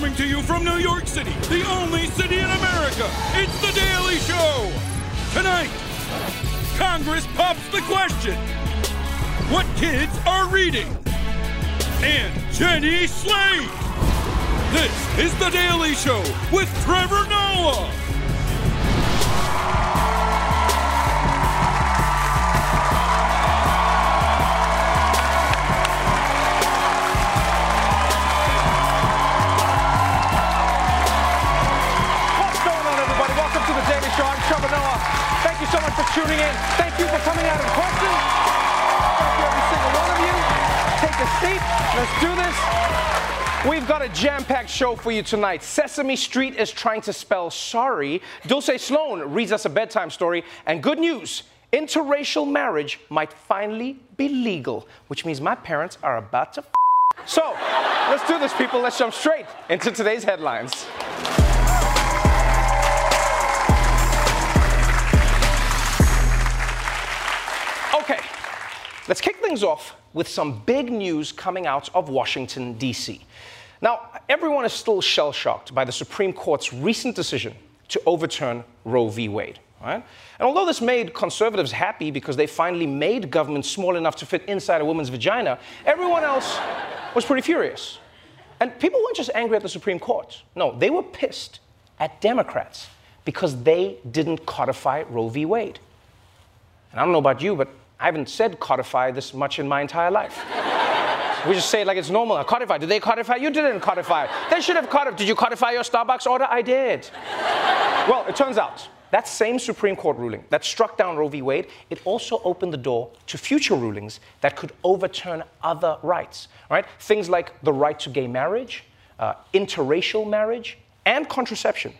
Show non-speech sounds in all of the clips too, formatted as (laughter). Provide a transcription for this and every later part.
Coming to you from New York City, the only city in America, it's The Daily Show. Tonight, Congress pops the question What kids are reading? And Jenny Slate. This is The Daily Show with Trevor Noah. Trevor Noah. Thank you so much for tuning in. Thank you for coming out in person. Thank you, every single one of you. Take a seat. Let's do this. We've got a jam-packed show for you tonight. Sesame Street is trying to spell sorry. Dulce Sloan reads us a bedtime story. And good news, interracial marriage might finally be legal, which means my parents are about to So, let's do this, people. Let's jump straight into today's headlines. Let's kick things off with some big news coming out of Washington, D.C. Now, everyone is still shell shocked by the Supreme Court's recent decision to overturn Roe v. Wade. Right? And although this made conservatives happy because they finally made government small enough to fit inside a woman's vagina, everyone else was pretty furious. And people weren't just angry at the Supreme Court. No, they were pissed at Democrats because they didn't codify Roe v. Wade. And I don't know about you, but I haven't said codify this much in my entire life. we just say it like it's normal. Codify. Did they codify? You didn't codify. They should have codified. Did you codify your Starbucks order? I did. well, it turns out that same Supreme Court ruling that struck down Roe v. Wade, it also opened the door to future rulings that could overturn other rights. Right? Things like the right to gay marriage, uh, interracial marriage, and contraception,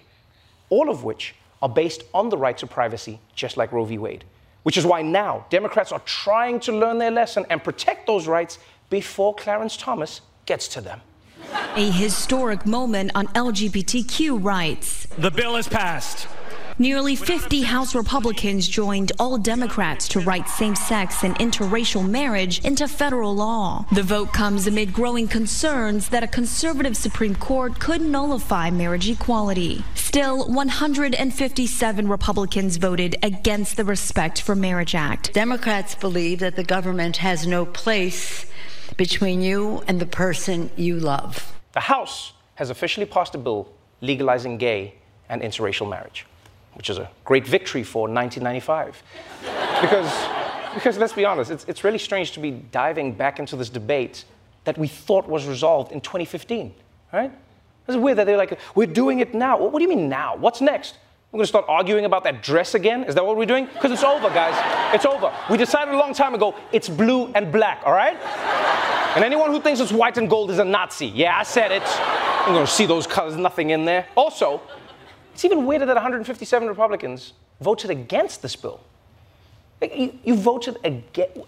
all of which are based on the right to privacy, just like Roe v. Wade. Which is why now Democrats are trying to learn their lesson and protect those rights before Clarence Thomas gets to them. A historic moment on LGBTQ rights. The bill is passed. Nearly 50 House Republicans joined all Democrats to write same sex and interracial marriage into federal law. The vote comes amid growing concerns that a conservative Supreme Court could nullify marriage equality. Still, 157 Republicans voted against the Respect for Marriage Act. Democrats believe that the government has no place between you and the person you love. The House has officially passed a bill legalizing gay and interracial marriage, which is a great victory for 1995. because, because let's be honest, it's, it's really strange to be diving back into this debate that we thought was resolved in 2015, right? It's weird that they're like, we're doing it now. What do you mean now? What's next? We're to start arguing about that dress again? Is that what we're doing? Because it's over, guys. It's over. We decided a long time ago it's blue and black, all right? And anyone who thinks it's white and gold is a Nazi. Yeah, I said it. I'm to see those colors, nothing in there. Also, it's even weirder that 157 Republicans voted against this bill. You, you voted against.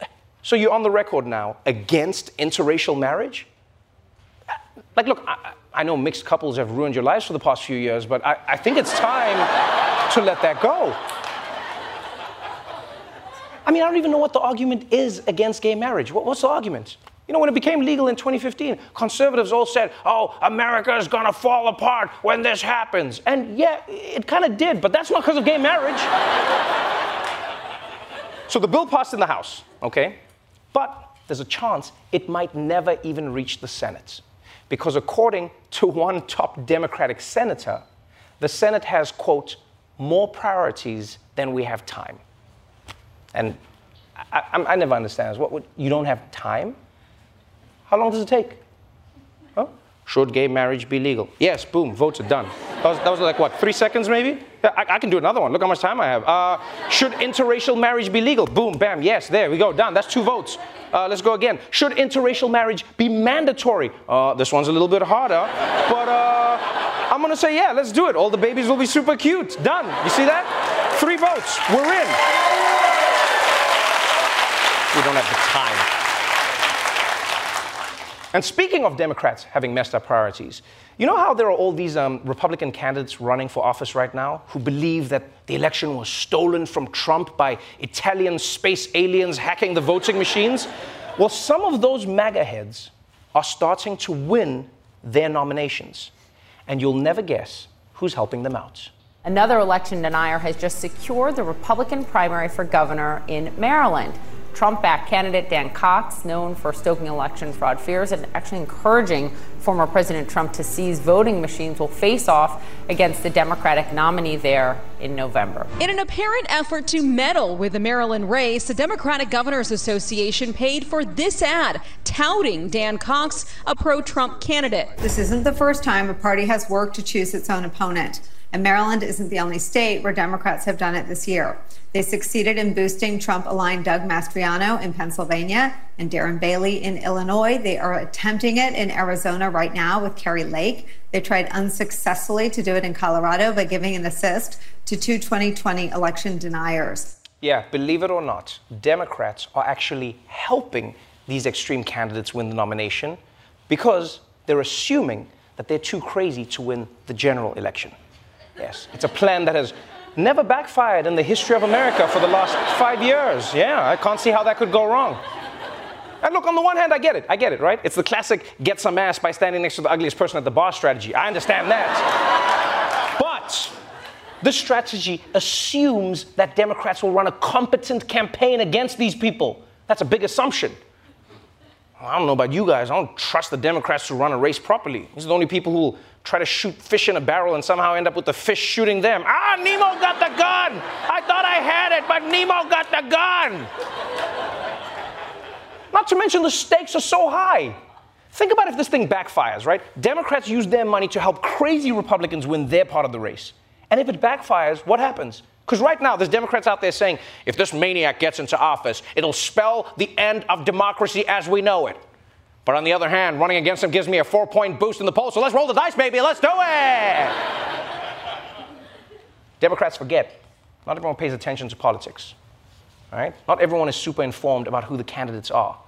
So you're on the record now against interracial marriage? Like, look, I, I know mixed couples have ruined your lives for the past few years, but I, I think it's time to let that go. I mean, I don't even know what the argument is against gay marriage. What, what's the argument? You know, when it became legal in 2015, conservatives all said, oh, America is gonna fall apart when this happens. And yeah, it kind of did, but that's not because of gay marriage. so the bill passed in the House, okay? But there's a chance it might never even reach the Senate. Because according to one top Democratic senator, the Senate has, quote, more priorities than we have time. And I, I, I never understand this. What, what, you don't have time? How long does it take? Huh? Should gay marriage be legal? Yes, boom, votes are done. That was, that was like what, three seconds maybe? Yeah, I, I, can do another one. Look how much time I have. Uh, should interracial marriage be legal? Boom, bam, yes, there we go, done. That's two votes. Uh, let's go again. Should interracial marriage be mandatory? Uh, this one's a little bit harder, but uh, I'm gonna say yeah, let's do it. All the babies will be super cute. Done. You see that? Three votes. We're in. We don't have the time. And speaking of Democrats having messed up priorities, you know how there are all these um, Republican candidates running for office right now who believe that the election was stolen from Trump by Italian space aliens hacking the voting machines? Well, some of those MAGA heads are starting to win their nominations. And you'll never guess who's helping them out. Another election denier has just secured the Republican primary for governor in Maryland. Trump backed candidate Dan Cox, known for stoking election fraud fears and actually encouraging former President Trump to seize voting machines, will face off against the Democratic nominee there in November. In an apparent effort to meddle with the Maryland race, the Democratic Governors Association paid for this ad touting Dan Cox, a pro Trump candidate. This isn't the first time a party has worked to choose its own opponent. And Maryland isn't the only state where Democrats have done it this year. They succeeded in boosting Trump aligned Doug Mastriano in Pennsylvania and Darren Bailey in Illinois. They are attempting it in Arizona right now with Kari Lake. They tried unsuccessfully to do it in Colorado by giving an assist to two 2020 election deniers. Yeah, believe it or not, Democrats are actually helping these extreme candidates win the nomination because they're assuming that they're too crazy to win the general election. Yes, it's a plan that has never backfired in the history of America for the last five years. Yeah, I can't see how that could go wrong. And look, on the one hand, I get it. I get it, right? It's the classic get some ass by standing next to the ugliest person at the bar strategy. I understand that. but this strategy assumes that Democrats will run a competent campaign against these people. That's a big assumption. I don't know about you guys. I don't trust the Democrats to run a race properly. These are the only people who will try to shoot fish in a barrel and somehow end up with the fish shooting them. Ah, Nemo got the gun. I thought I had it, but Nemo got the gun. Not to mention the stakes are so high. Think about if this thing backfires, right? Democrats use their money to help crazy Republicans win their part of the race. And if it backfires, what happens? Because right now, there's Democrats out there saying if this maniac gets into office, it'll spell the end of democracy as we know it. But on the other hand, running against him gives me a four point boost in the polls. So let's roll the dice, baby. Let's do it. Democrats forget not everyone pays attention to politics. Right? Not everyone is super informed about who the candidates are.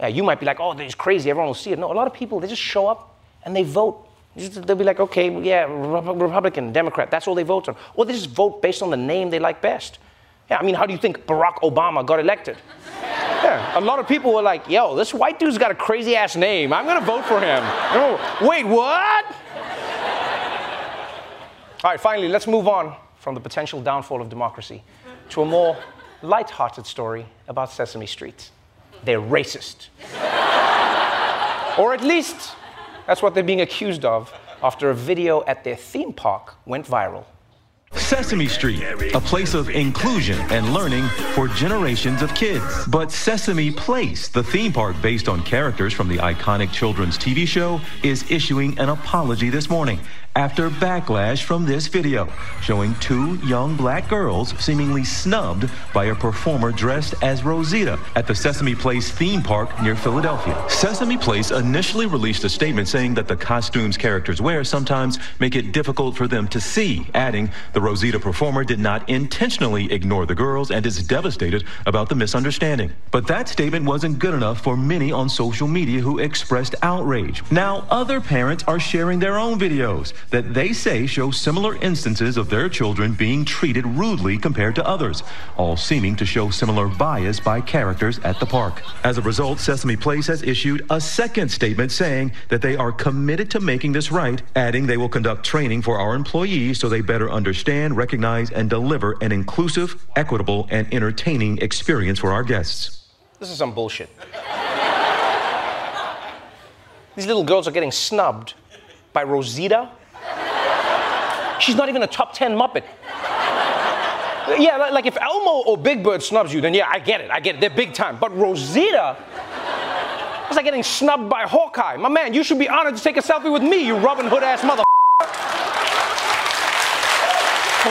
Yeah, you might be like, oh, this is crazy. Everyone will see it. No, a lot of people, they just show up and they vote. They'll be like, okay, yeah, Republican, Democrat, that's all they vote on. Or they just vote based on the name they like best. Yeah, I mean, how do you think Barack Obama got elected? A lot of people were like, yo, this white dude's got a crazy ass name. I'm gonna vote for him. Oh, wait, what? All right, finally, let's move on from the potential downfall of democracy to a more light-hearted story about Sesame Street. They're racist. or at least that's what they're being accused of after a video at their theme park went viral. Sesame Street, a place of inclusion and learning for generations of kids. But Sesame Place, the theme park based on characters from the iconic children's TV show, is issuing an apology this morning after backlash from this video showing two young black girls seemingly snubbed by a performer dressed as Rosita at the Sesame Place theme park near Philadelphia. Sesame Place initially released a statement saying that the costumes characters wear sometimes make it difficult for them to see, adding, the Rosita performer did not intentionally ignore the girls and is devastated about the misunderstanding. But that statement wasn't good enough for many on social media who expressed outrage. Now, other parents are sharing their own videos that they say show similar instances of their children being treated rudely compared to others, all seeming to show similar bias by characters at the park. As a result, Sesame Place has issued a second statement saying that they are committed to making this right, adding they will conduct training for our employees so they better understand, recognize, and deliver an inclusive, equitable, and entertaining experience for our guests. This is some bullshit. These little girls are getting snubbed by Rosita. She's not even a top 10 Muppet. Yeah, like if Elmo or Big Bird snubs you, then yeah, I get it. I get it. They're big time. But Rosita, it's like getting snubbed by Hawkeye. My man, you should be honored to take a selfie with me, you Robin Hood ass mother.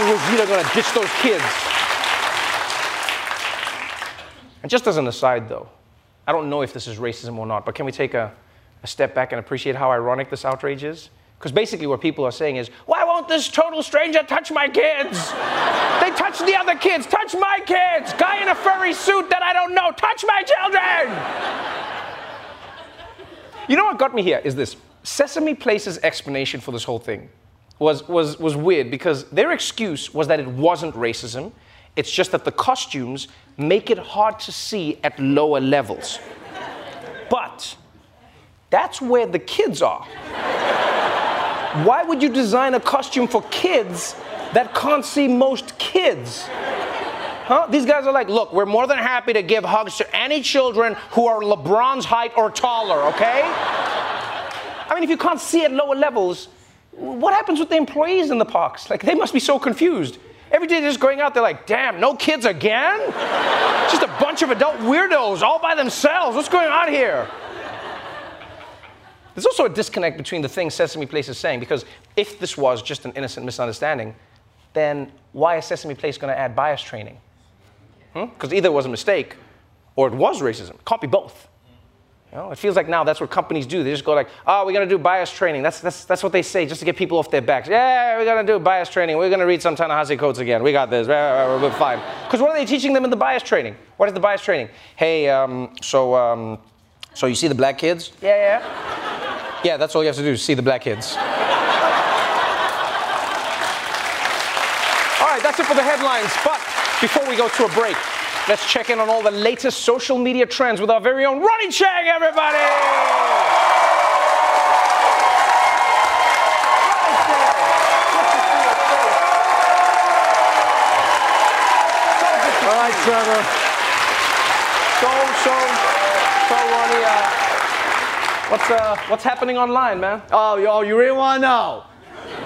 Rosita gonna ditch those kids. And just as an aside, though, I don't know if this is racism or not, but can we take a, a step back and appreciate how ironic this outrage is? Because basically, what people are saying is, why won't this total stranger touch my kids? (laughs) they touch the other kids, touch my kids. Guy in a furry suit that I don't know, touch my children. (laughs) you know what got me here is this Sesame Place's explanation for this whole thing was, was, was weird because their excuse was that it wasn't racism, it's just that the costumes make it hard to see at lower levels. But that's where the kids are. Why would you design a costume for kids that can't see most kids? Huh? These guys are like, look, we're more than happy to give hugs to any children who are LeBron's height or taller, okay? I mean, if you can't see at lower levels, what happens with the employees in the parks? Like, they must be so confused. Every day they're just going out, they're like, damn, no kids again? just a bunch of adult weirdos all by themselves. What's going on here? There's also a disconnect between the things Sesame Place is saying, because if this was just an innocent misunderstanding, then why is Sesame Place going to add bias training? Because hmm? either it was a mistake or it was racism. It can't be both. You know, it feels like now that's what companies do. They just go like, oh, we're going to do bias training. That's, that's, that's what they say just to get people off their backs. Yeah, we're going to do bias training. We're going to read some Ta-Nehisi again. We got this. We're fine. Because what are they teaching them in the bias training? What is the bias training? Hey, um, so, um, so you see the black kids? Yeah, yeah. Yeah, that's all you have to do, see the black kids. all right, that's it for the headlines. But before we go to a break, let's check in on all the latest social media trends with our very own Ronnie Chang, everybody! All right, Trevor. What's uh, what's happening online, man? Oh, yo, you really want to know?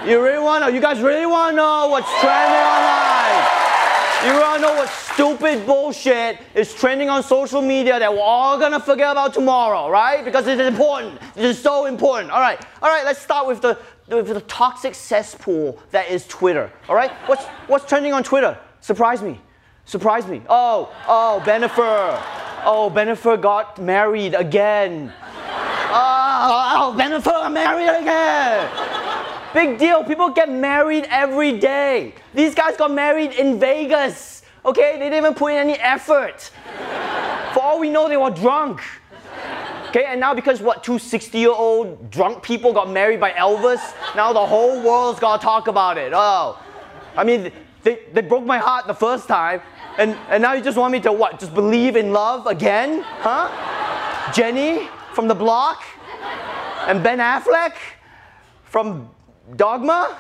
You really want to know? You guys really want to know what's trending online? You want to know what stupid bullshit is trending on social media that we're all gonna forget about tomorrow, right? Because it is important. It is so important. All right, all right. Let's start with the with the toxic cesspool that is Twitter. All right, what's what's trending on Twitter? Surprise me, surprise me. Oh, oh, Bennifer. Oh, Bennifer got married again. Oh, oh Bennifer married again. Big deal. People get married every day. These guys got married in Vegas. Okay, they didn't even put in any effort. For all we know, they were drunk. Okay, and now because what, two 60 year old drunk people got married by Elvis, now the whole world's gotta talk about it. Oh, I mean, they, they broke my heart the first time, and, and now you just want me to what, just believe in love again? Huh? Jenny, from the block and Ben Affleck from Dogma.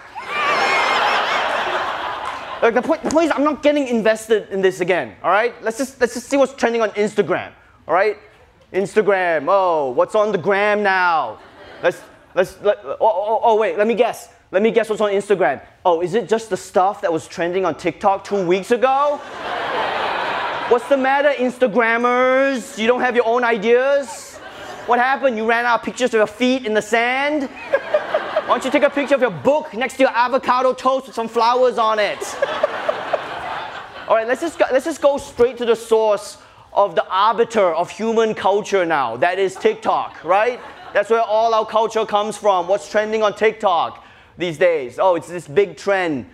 Like the point, the point is, I'm not getting invested in this again. All right, let's just let's just see what's trending on Instagram. All right, Instagram. Oh, what's on the gram now? Let's let's. Let, oh, oh, oh, oh wait, let me guess. Let me guess what's on Instagram. Oh, is it just the stuff that was trending on TikTok two weeks ago? What's the matter, Instagrammers? You don't have your own ideas? What happened? You ran out of pictures of your feet in the sand? Why don't you take a picture of your book next to your avocado toast with some flowers on it? All right, let's just go, let's just go straight to the source of the arbiter of human culture now. That is TikTok, right? That's where all our culture comes from. What's trending on TikTok these days? Oh, it's this big trend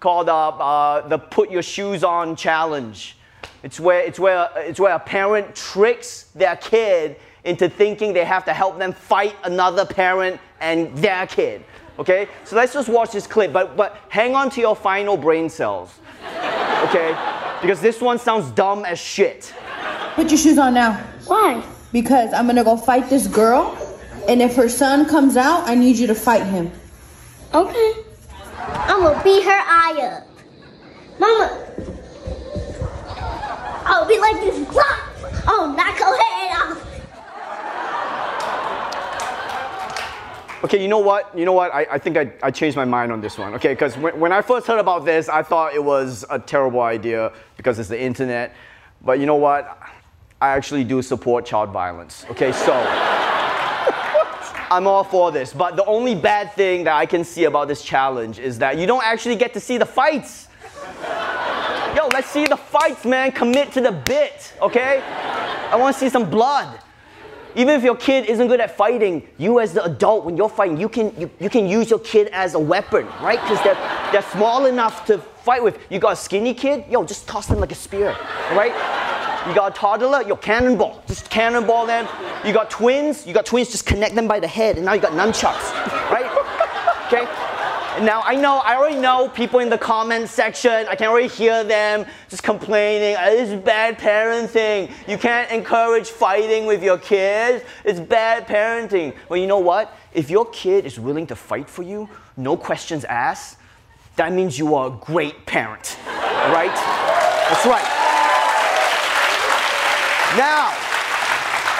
called uh, uh, the Put Your Shoes On Challenge. It's where, it's, where, it's where a parent tricks their kid into thinking they have to help them fight another parent and their kid. Okay? So let's just watch this clip, but, but hang on to your final brain cells. Okay? Because this one sounds dumb as shit. Put your shoes on now. Why? Because I'm gonna go fight this girl, and if her son comes out, I need you to fight him. Okay. I'm gonna beat her eye up. Mama. I'll be like this. Oh, knock her head off. Okay, you know what? You know what? I, I think I, I changed my mind on this one. Okay, because when, when I first heard about this, I thought it was a terrible idea because it's the internet. But you know what? I actually do support child violence. Okay, so I'm all for this. But the only bad thing that I can see about this challenge is that you don't actually get to see the fights. Yo, let's see the fights, man. Commit to the bit, okay? I want to see some blood. Even if your kid isn't good at fighting, you as the adult, when you're fighting, you can, you, you can use your kid as a weapon, right? Because they're, they're small enough to fight with. You got a skinny kid, yo, just toss them like a spear, right? You got a toddler, yo, cannonball, just cannonball them. You got twins, you got twins, just connect them by the head, and now you got nunchucks, right? (laughs) Okay? Now I know, I already know people in the comment section. I can already hear them just complaining. "Oh, This is bad parenting. You can't encourage fighting with your kids. It's bad parenting. Well, you know what? If your kid is willing to fight for you, no questions asked, that means you are a great parent. Right? That's right. Now,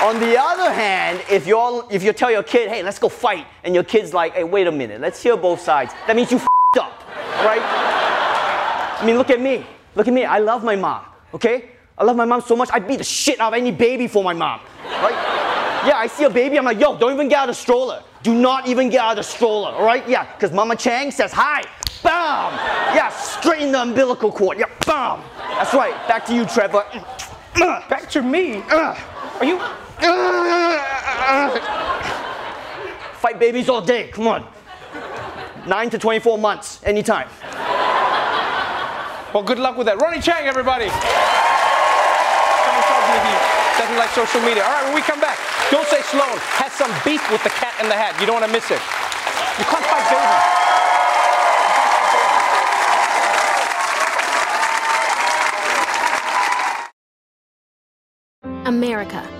on the other hand, if you're if you tell your kid, hey, let's go fight, and your kid's like, hey, wait a minute, let's hear both sides, that means you fed up, right? I mean, look at me. Look at me. I love my mom, okay? I love my mom so much, I'd beat the shit out of any baby for my mom, right? Yeah, I see a baby, I'm like, yo, don't even get out of the stroller. Do not even get out of the stroller, all right? Yeah, because Mama Chang says hi. Bam! Yeah, straight in the umbilical cord. Yeah, bam! That's right. Back to you, Trevor. Back to me. Uh. Are you? (laughs) Fight babies all day. Come on. Nine to 24 months, anytime. Well, good luck with that. Ronnie Chang, everybody. Someone tells me he doesn't like social media. All right, when we come back, Dulce Sloan has some beef with the cat in the hat. You don't want to miss it. You can't fight babies. America.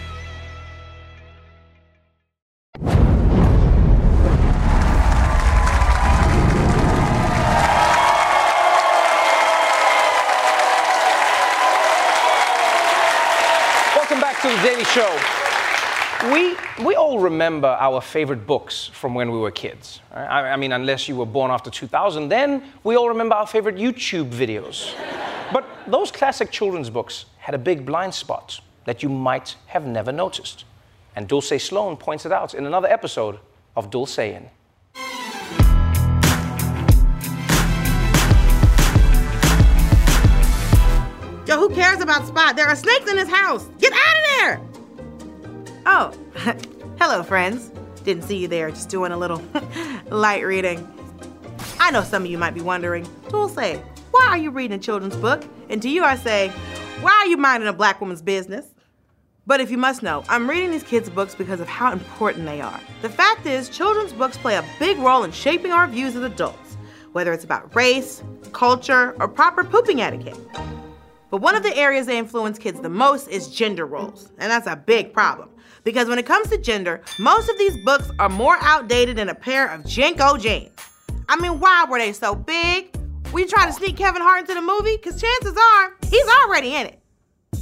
Show. We, we all remember our favorite books from when we were kids. I, I mean, unless you were born after 2000, then we all remember our favorite YouTube videos. But those classic children's books had a big blind spot that you might have never noticed. And Dulce Sloan points it out in another episode of Dulcean. Yo, who cares about Spot? There are snakes in his house. Get out of there! Oh, (laughs) hello, friends. Didn't see you there, just doing a little (laughs) light reading. I know some of you might be wondering, Dulce, why are you reading a children's book? And to you, I say, why are you minding a black woman's business? But if you must know, I'm reading these kids' books because of how important they are. The fact is, children's books play a big role in shaping our views as adults, whether it's about race, culture, or proper pooping etiquette. But one of the areas they influence kids the most is gender roles, and that's a big problem. Because when it comes to gender, most of these books are more outdated than a pair of JNCO jeans. I mean, why were they so big? You trying to sneak Kevin Hart into the movie? Because chances are, he's already in it.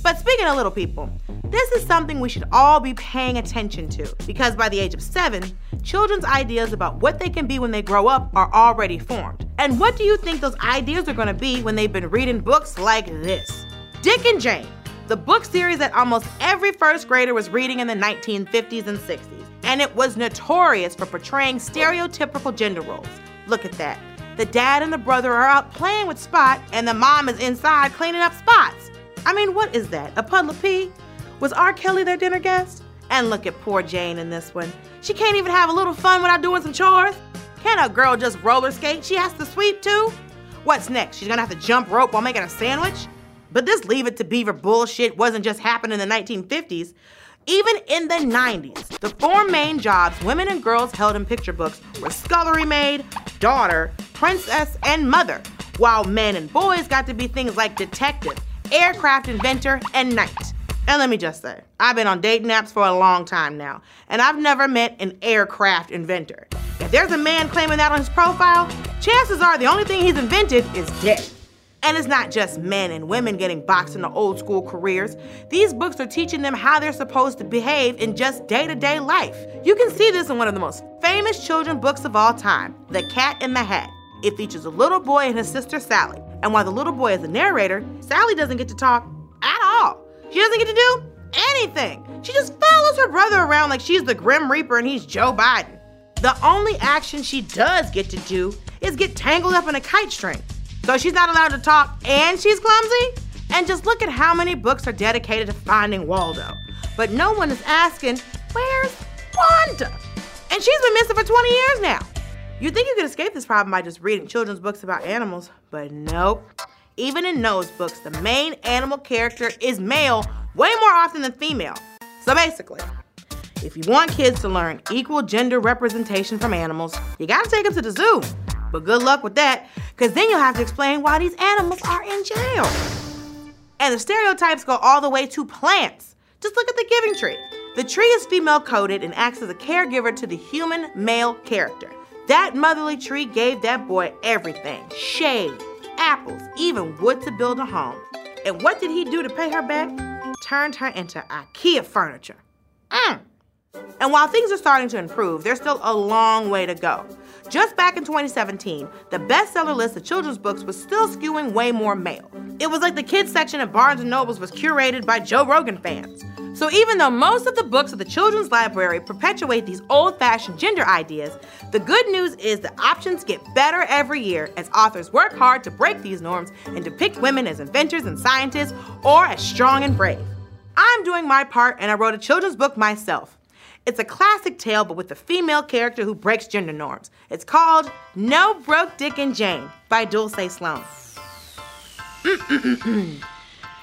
But speaking of little people, this is something we should all be paying attention to because by the age of seven, children's ideas about what they can be when they grow up are already formed. And what do you think those ideas are going to be when they've been reading books like this? Dick and Jane, the book series that almost every first grader was reading in the 1950s and 60s. And it was notorious for portraying stereotypical gender roles. Look at that. The dad and the brother are out playing with Spot, and the mom is inside cleaning up spots. I mean, what is that? A puddle of pee? Was R. Kelly their dinner guest? And look at poor Jane in this one. She can't even have a little fun without doing some chores. Can a girl just roller skate? She has to sweep too? What's next? She's gonna have to jump rope while making a sandwich? But this leave it to beaver bullshit wasn't just happening in the 1950s. Even in the 90s, the four main jobs women and girls held in picture books were scullery maid, daughter, princess, and mother, while men and boys got to be things like detective, aircraft inventor, and knight. And let me just say, I've been on dating apps for a long time now, and I've never met an aircraft inventor. If there's a man claiming that on his profile, chances are the only thing he's invented is death. And it's not just men and women getting boxed into old school careers. These books are teaching them how they're supposed to behave in just day to day life. You can see this in one of the most famous children books of all time, The Cat in the Hat. It features a little boy and his sister Sally. And while the little boy is the narrator, Sally doesn't get to talk at all. She doesn't get to do anything. She just follows her brother around like she's the Grim Reaper and he's Joe Biden. The only action she does get to do is get tangled up in a kite string. So she's not allowed to talk and she's clumsy? And just look at how many books are dedicated to finding Waldo. But no one is asking, where's Wanda? And she's been missing for 20 years now. You'd think you could escape this problem by just reading children's books about animals, but nope. Even in those books, the main animal character is male way more often than female. So basically, if you want kids to learn equal gender representation from animals, you gotta take them to the zoo. But good luck with that, because then you'll have to explain why these animals are in jail. And the stereotypes go all the way to plants. Just look at the giving tree. The tree is female coded and acts as a caregiver to the human male character. That motherly tree gave that boy everything shade, apples, even wood to build a home. And what did he do to pay her back? Turned her into IKEA furniture. Mm. And while things are starting to improve, there's still a long way to go. Just back in 2017, the bestseller list of children's books was still skewing way more male. It was like the kids section of Barnes & Nobles was curated by Joe Rogan fans. So even though most of the books of the children's library perpetuate these old-fashioned gender ideas, the good news is the options get better every year as authors work hard to break these norms and depict women as inventors and scientists or as strong and brave. I'm doing my part and I wrote a children's book myself. It's a classic tale, but with a female character who breaks gender norms. It's called No Broke Dick and Jane by Dulce Sloan.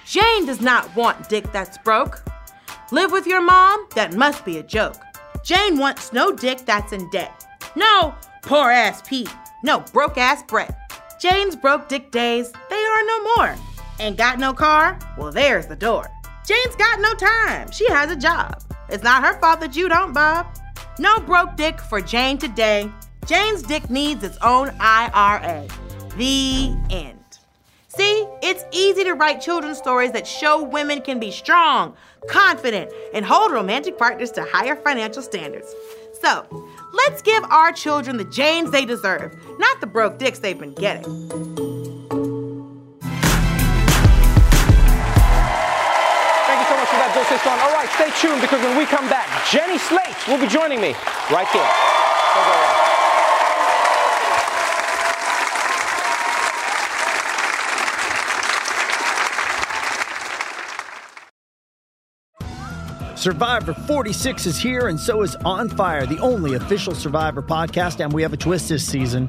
Jane does not want dick that's broke. Live with your mom? That must be a joke. Jane wants no dick that's in debt. No poor ass Pete. No broke ass Brett. Jane's broke dick days, they are no more. Ain't got no car? Well, there's the door. Jane's got no time. She has a job. It's not her fault that you don't, Bob. No broke dick for Jane today. Jane's dick needs its own IRA. The end. See, it's easy to write children's stories that show women can be strong, confident, and hold romantic partners to higher financial standards. So, let's give our children the Janes they deserve, not the broke dicks they've been getting. All right, stay tuned because when we come back, Jenny Slate will be joining me right here. Survivor 46 is here, and so is On Fire, the only official Survivor podcast. And we have a twist this season.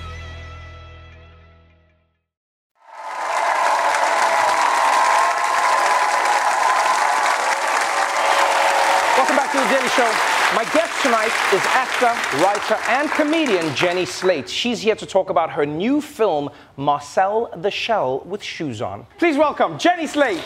Tonight is actor, writer, and comedian Jenny Slate. She's here to talk about her new film, Marcel the Shell with Shoes On. Please welcome Jenny Slate.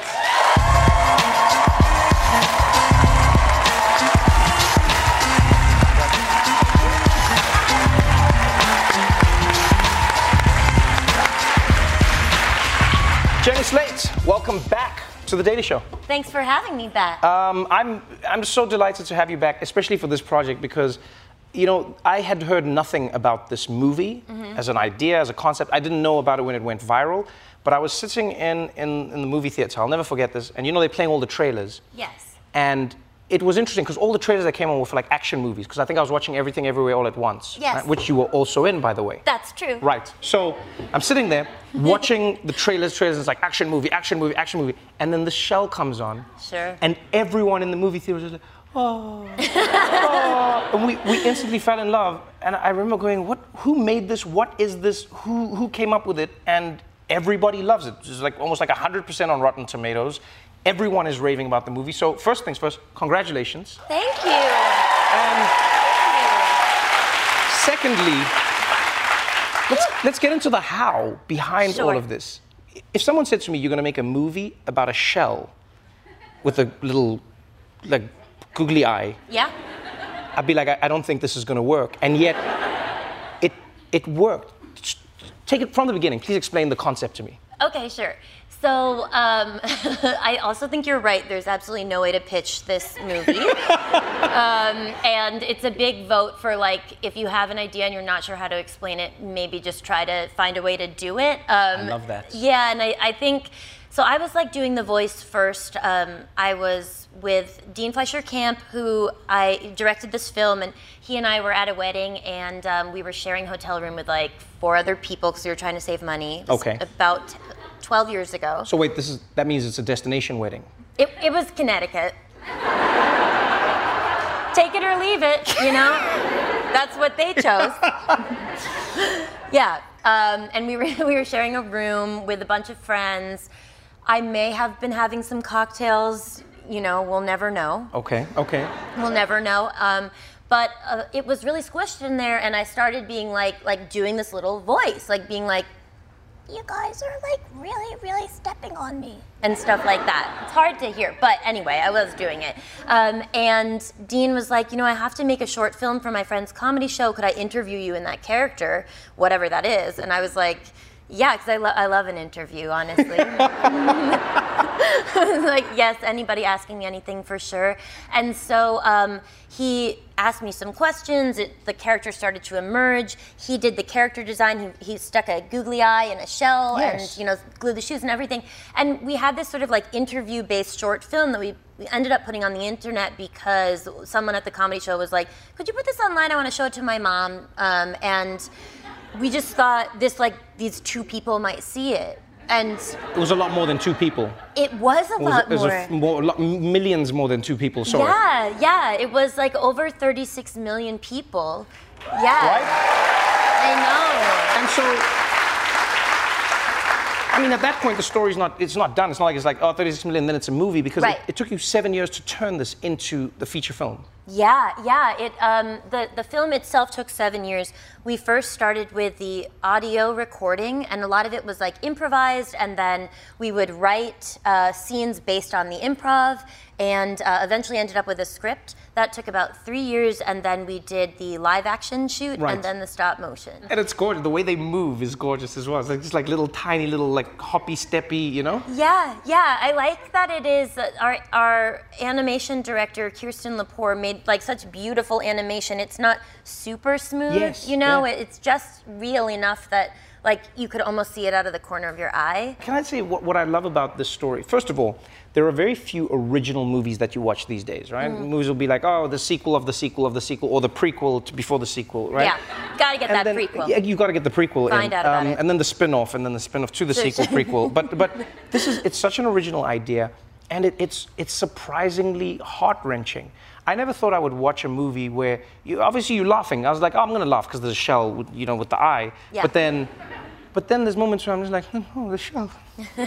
Jenny Slate, welcome back to The Daily Show. Thanks for having me back. Um, I'm I'm so delighted to have you back, especially for this project because, you know, I had heard nothing about this movie Mhm. as an idea, as a concept. I didn't know about it when it went viral, but I was sitting in in, in the movie theater. I'll never forget this. And you know, they're playing all the trailers, yes. and it was interesting because all the trailers that came on were for like action movies. Because I think I was watching Everything Everywhere All at Once, Yes. which you were also in, by the way. That's true. Right. So I'm sitting there (laughs) watching the trailers, trailers, it's like action movie, action movie, action movie. And then the shell comes on. Sure. And everyone in the movie theater was just like, oh. (laughs) oh. And we, we instantly fell in love. And I remember going, what, who made this? What is this? Who, who came up with it? And everybody loves it. It's like almost like 100% on Rotten Tomatoes. Everyone is raving about the movie. So first things first, congratulations. Thank you. And secondly, let's, let's get into the how behind all of this. If someone said to me, you're going to make a movie about a shell with a little, like, googly eye, Yeah. I'd be like, I, I don't think this is going to work. And yet, it, it worked. Take it from the beginning. Please explain the concept to me. Okay, sure. So um, (laughs) I also think you're right. There's absolutely no way to pitch this movie, (laughs) um, and it's a big vote for like if you have an idea and you're not sure how to explain it, maybe just try to find a way to do it. Um, I love that. Yeah, and I, I think so. I was like doing the voice first. Um, I was with Dean Fleischer Camp, who I directed this film, and he and I were at a wedding, and um, we were sharing hotel room with like four other people because we were trying to save money. Okay. About 12 years ago. So wait, this is that means it's a destination wedding. It, it was Connecticut. Take it or leave it, you know? That's what they chose. (laughs) yeah. Um, and we were, (laughs) we were sharing a room with a bunch of friends. I may have been having some cocktails, you know, we'll never know. Okay, okay. We'll never know. Um, but uh, it was really squished in there, and I started being like, like doing this little voice, like being like, "You guys are like really, really stepping on me," and stuff like that. It's hard to hear, but anyway, I was doing it. Um, and Dean was like, "You know, I have to make a short film for my friend's comedy show. Could I interview you in that character, whatever that is?" And I was like. Yeah, because I, lo- I love an interview, honestly. (laughs) (laughs) like, yes, anybody asking me anything for sure. And so um, he asked me some questions. It, the character started to emerge. He did the character design. He, he stuck a googly eye in a shell Yes. and, you know, glued the shoes and everything. And we had this sort of like interview based short film that we, we ended up putting on the internet because someone at the comedy show was like, could you put this online? I want to show it to my mom. Um, and we just thought this, like, these two people might see it. And It was a lot more than two people. it was a It was, lot it was more. a more lot, millions more than two people. Sorry. Yeah, yeah. It was like over 36 million people. Yeah. I know. And so, I mean, at that point, the story's not, it's not done. It's not like it's like, oh, 36 million, then it's a movie, because Right. it, it took you seven years to turn this into the feature film. Yeah, yeah. It um, the the film itself took seven years. We first started with the audio recording, and a lot of it was like improvised, and then we would write uh, scenes based on the improv, and uh, eventually ended up with a script. That took about three years, and then we did the live action shoot, Right. and then the stop motion. And it's gorgeous. The way they move is gorgeous as well. It's like just like little tiny little like hoppy steppy, you know? Yeah, yeah. I like that it is uh, our our animation director Kirsten Lepore made like such beautiful animation. It's not super smooth, Yes, you know. yeah. It's just real enough that like you could almost see it out of the corner of your eye. Can I say what, what I love about this story? First of all, there are very few original movies that you watch these days, right? Mhm. Movies will be like, oh, the sequel of the sequel of the sequel, or the prequel to before the sequel, right? Yeah, gotta get And that then- prequel. Yeah, you got to get the prequel Find in, um, out about it. and then the spin-off, and then the spin-off to the So- sequel (laughs) prequel. But but this is it's such an original idea, and it, it's it's surprisingly heart-wrenching. I never thought I would watch a movie where you obviously you're laughing. I was like, oh, I'm gonna laugh because there's a shell, with, you know, with the eye. Yeah. But then, but then there's moments where I'm just like, oh, the shell. (laughs)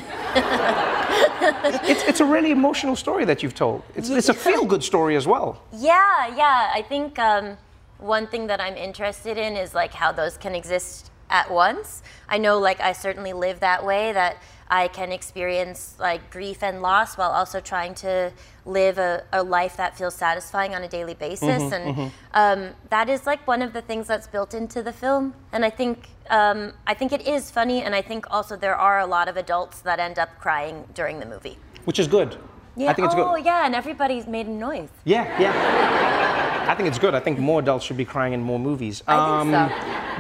it's, it's a really emotional story that you've told. It's, it's a feel-good story as well. Yeah, yeah. I think um, one thing that I'm interested in is like how those can exist at once. I know, like, I certainly live that way. That I can experience like grief and loss while also trying to live a, a life that feels satisfying on a daily basis. Mhm, and mhm. um, that is like one of the things that's built into the film. And I think um, I think it is funny, and I think also there are a lot of adults that end up crying during the movie. Which is good. Yeah. I think it's oh, good. yeah, and everybody's made a noise. Yeah, yeah. I think it's good. I think more adults should be crying in more movies. Um, I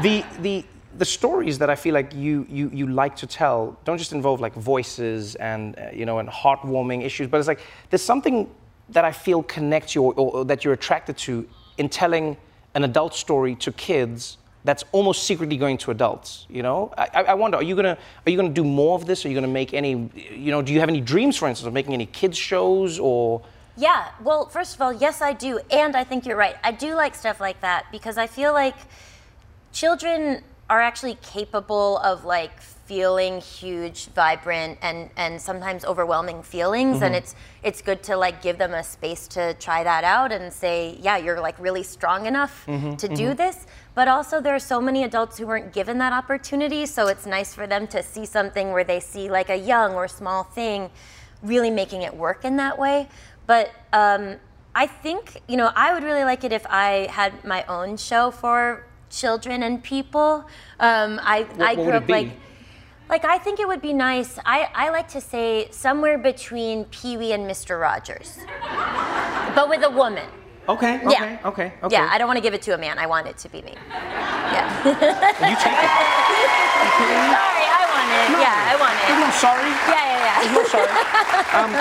think The the the stories that I feel like you you you like to tell don't just involve like voices and uh, you know and heartwarming issues, but it's like there's something that I feel connects you or, or that you're attracted to in telling an adult story to kids that's almost secretly going to adults. You know, I, I wonder, are you gonna are you gonna do more of this? Are you gonna make any? You know, do you have any dreams, for instance, of making any kids shows or? Yeah, well, first of all, yes, I do. And I think you're right. I do like stuff like that because I feel like children are actually capable of like feeling huge, vibrant, and, and sometimes overwhelming feelings. And Mhm. it's it's good to like give them a space to try that out and say, yeah, you're like really strong enough Mhm, to do mhm. this. But also there are so many adults who weren't given that opportunity. So it's nice for them to see something where they see like a young or small thing really making it work in that way. But um, I think, you know, I would really like it if I had my own show for children and people. Um, I, What- I grew up like, like I think it would be nice. I, I like to say somewhere between Pee Wee and Mr. Rogers, but with a woman. Okay, okay, Yeah. okay, okay. Yeah, I don't want to give it to a man. I want it to be me. Yeah. You take it. (laughs) Sorry, I want it. No. yeah, I want it. There's no sorry. Yeah, yeah, yeah. There's no sorry. (laughs) Um,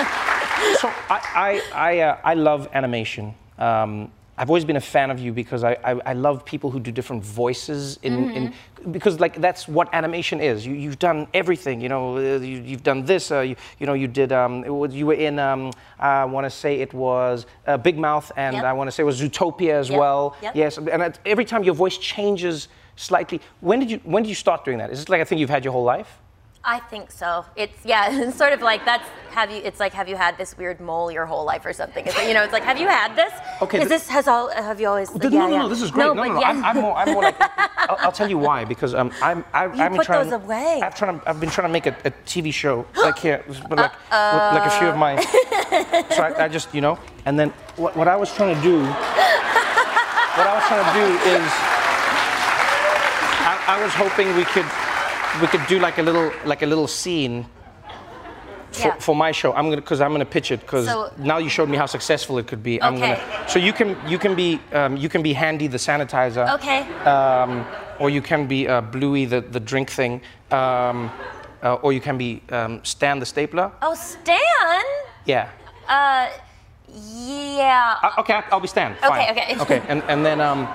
so I, I, I, uh, I love animation. Um, I've always been a fan of you because I, I, I love people who do different voices in, in because like that's what animation is. You, you've done everything. You know, uh, you, you've done this. Uh, you, you know, you did. Um, it was, you were in. Um, I want to say it was uh, Big Mouth, and Yep. I want to say it was Zootopia as Yep, well. yep. Yes, and every time your voice changes slightly. When did you when did you start doing that? Is it like a thing you've had your whole life? I think so. It's yeah, (laughs) it's sort of like that's have you. It's like have you had this weird mole your whole life or something? It's, you know, it's like have you had this? Okay, Is th- this has all? Have you always? No, yeah, no, yeah. no, this is great. No, no, no. yeah. I'm, I'm more, I'm more like. (laughs) I'll, I'll tell you why. Because um, I'm, I, You I've been put trying. those away. I've trying. To, I've been trying to make a, a TV show like here, but like, with, like a few of my. so I, I just, you know, and then what, what I was trying to do. What I was trying to do is. I, I was hoping we could, we could do like a little, like a little scene. For, Yeah. for my show, I'm gonna because I'm gonna pitch it because So- now you showed me how successful it could be. I'm Okay. gonna. So you can you can be um, you can be handy the sanitizer. Okay. Um, or you can be uh, Bluey the the drink thing. Um, uh, or you can be um, Stan the stapler. Oh, Stan. Yeah. Uh, yeah. Uh, okay, I'll be Stan. Okay, okay. Okay, and and then um,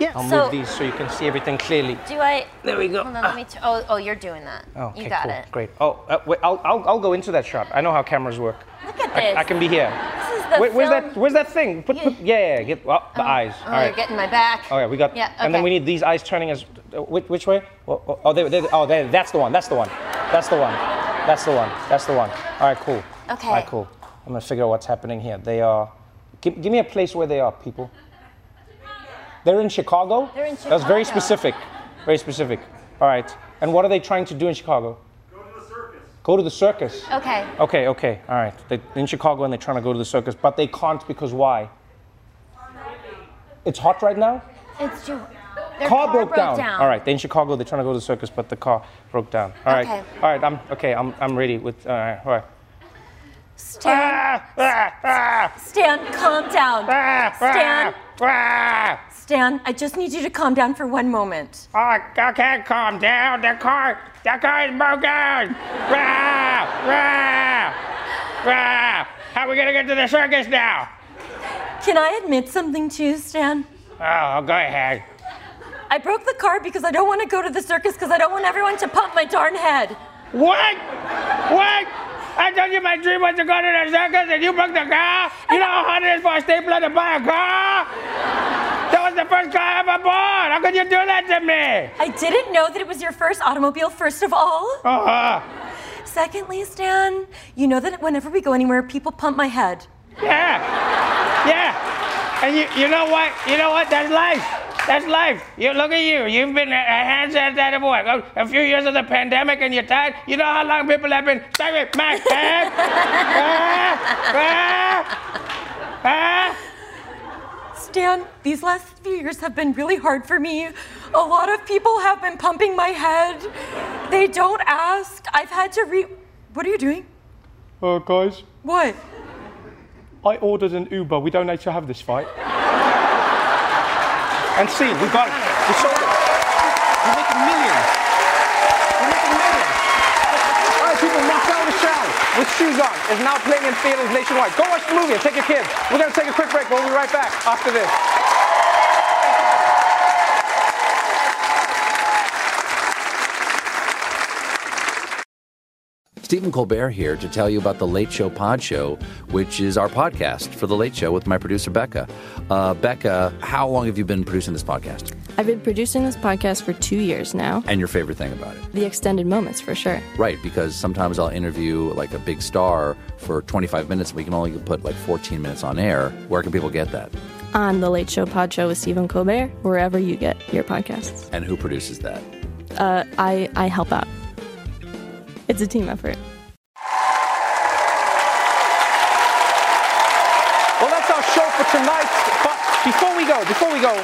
yeah, I'll So- move these so you can see everything clearly. Do I? There we go. Hold on, let me. T- oh, oh, you're doing that. Oh, okay, you got cool, it. great. Oh, uh, wait, I'll, I'll I'll go into that shot. I know how cameras work. Look at I, this. I can be here. This is the Where, where's film. that? Where's that thing? Put, put, yeah, yeah, yeah, get well, the eyes. Oh, All right. you're getting my back. Oh yeah, we got. Yeah. And then we need these eyes turning as uh, which, which way? Oh, oh, oh, they, they, oh they, that's the one. That's the one. That's the one. That's the one. That's the one. All right, cool. Okay. All right, cool. I'm gonna figure out what's happening here. They are. Give, give me a place where they are, people. They're in Chicago. They're in That's very specific. Very specific. All right. And what are they trying to do in Chicago? Go to the circus. Go to the circus. Okay. Okay, okay, all right. They, in Chicago and they're trying to go to the circus, but they can't because why? It's hot right now? It's too. Their car, broke, down. down. All right, they're in Chicago, they're trying to go to the circus, but the car broke down. All right, Okay. all right, I'm okay. I'm, I'm ready with. All right, all right. Stan. (laughs) Stan, calm down. Stan, Stan, I just need you to calm down for one moment. Oh, I can't calm down. The car, the car is broken. How are we gonna get to the circus now? Can I admit something to you, Stan? Oh, go ahead. I broke the car because I don't want to go to the circus because I don't want everyone to pump my darn head. What? What? I told you my dream was to go to the circus and you broke the car? You know how hard it is for a stapler to buy a car? That was the first car I ever bought. How could you do that to me? I didn't know that it was your first automobile, first of all. Uh-huh. Secondly, Stan, you know that whenever we go anywhere, people pump my head. Yeah. Yeah. And you, you know what? You know what? That's life. That's life. You look at you. You've been a hands at that boy. A few years of the pandemic and you're tired. You know how long people have been saying my head? ah, ah, ah. Stan, these last few years have been really hard for me. A lot of people have been pumping my head. They don't ask. I've had to re. What are you doing? Uh, guys, What? I ordered an Uber. We don't need to have this fight. And see, we got it. We sold it. We're making millions. We're making millions. All right, people, Marcel Shell with shoes on is now playing in theaters nationwide. Go watch the movie and take your kids. We're going to take a quick break. We'll be right back after this. Stephen Colbert here to tell you about the Late Show Pod Show, which is our podcast for the Late Show with my producer Becca. Uh, Becca, how long have you been producing this podcast? I've been producing this podcast for two years now. And your favorite thing about it? The extended moments, for sure. Right, because sometimes I'll interview like a big star for 25 minutes and we can only put like 14 minutes on air. Where can people get that? On the Late Show Pod Show with Stephen Colbert, wherever you get your podcasts. And who produces that? Uh, I I help out. It's a team effort. Well, that's our show for tonight. But before we go, before we go,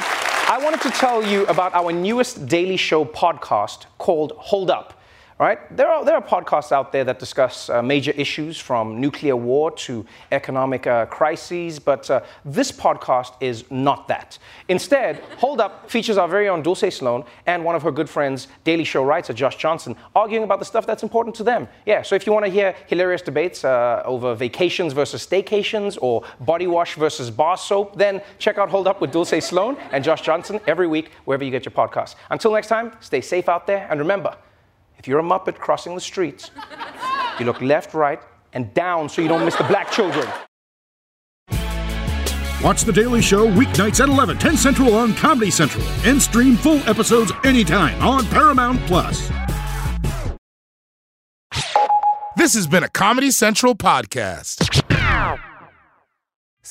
I wanted to tell you about our newest daily show podcast called Hold Up. Right? There are, there are podcasts out there that discuss uh, major issues from nuclear war to economic uh, crises, but uh, this podcast is not that. Instead, (laughs) Hold Up features our very own Dulcé Sloan and one of her good friends, Daily Show writer Josh Johnson, arguing about the stuff that's important to them. Yeah, so if you want to hear hilarious debates uh, over vacations versus staycations or body wash versus bar soap, then check out Hold Up with Dulcé Sloan and Josh Johnson every week, wherever you get your podcasts. Until next time, stay safe out there, and remember, if you're a Muppet crossing the streets, you look left, right, and down so you don't miss the black children. Watch The Daily Show weeknights at 11, 10 Central on Comedy Central, and stream full episodes anytime on Paramount Plus. This has been a Comedy Central podcast.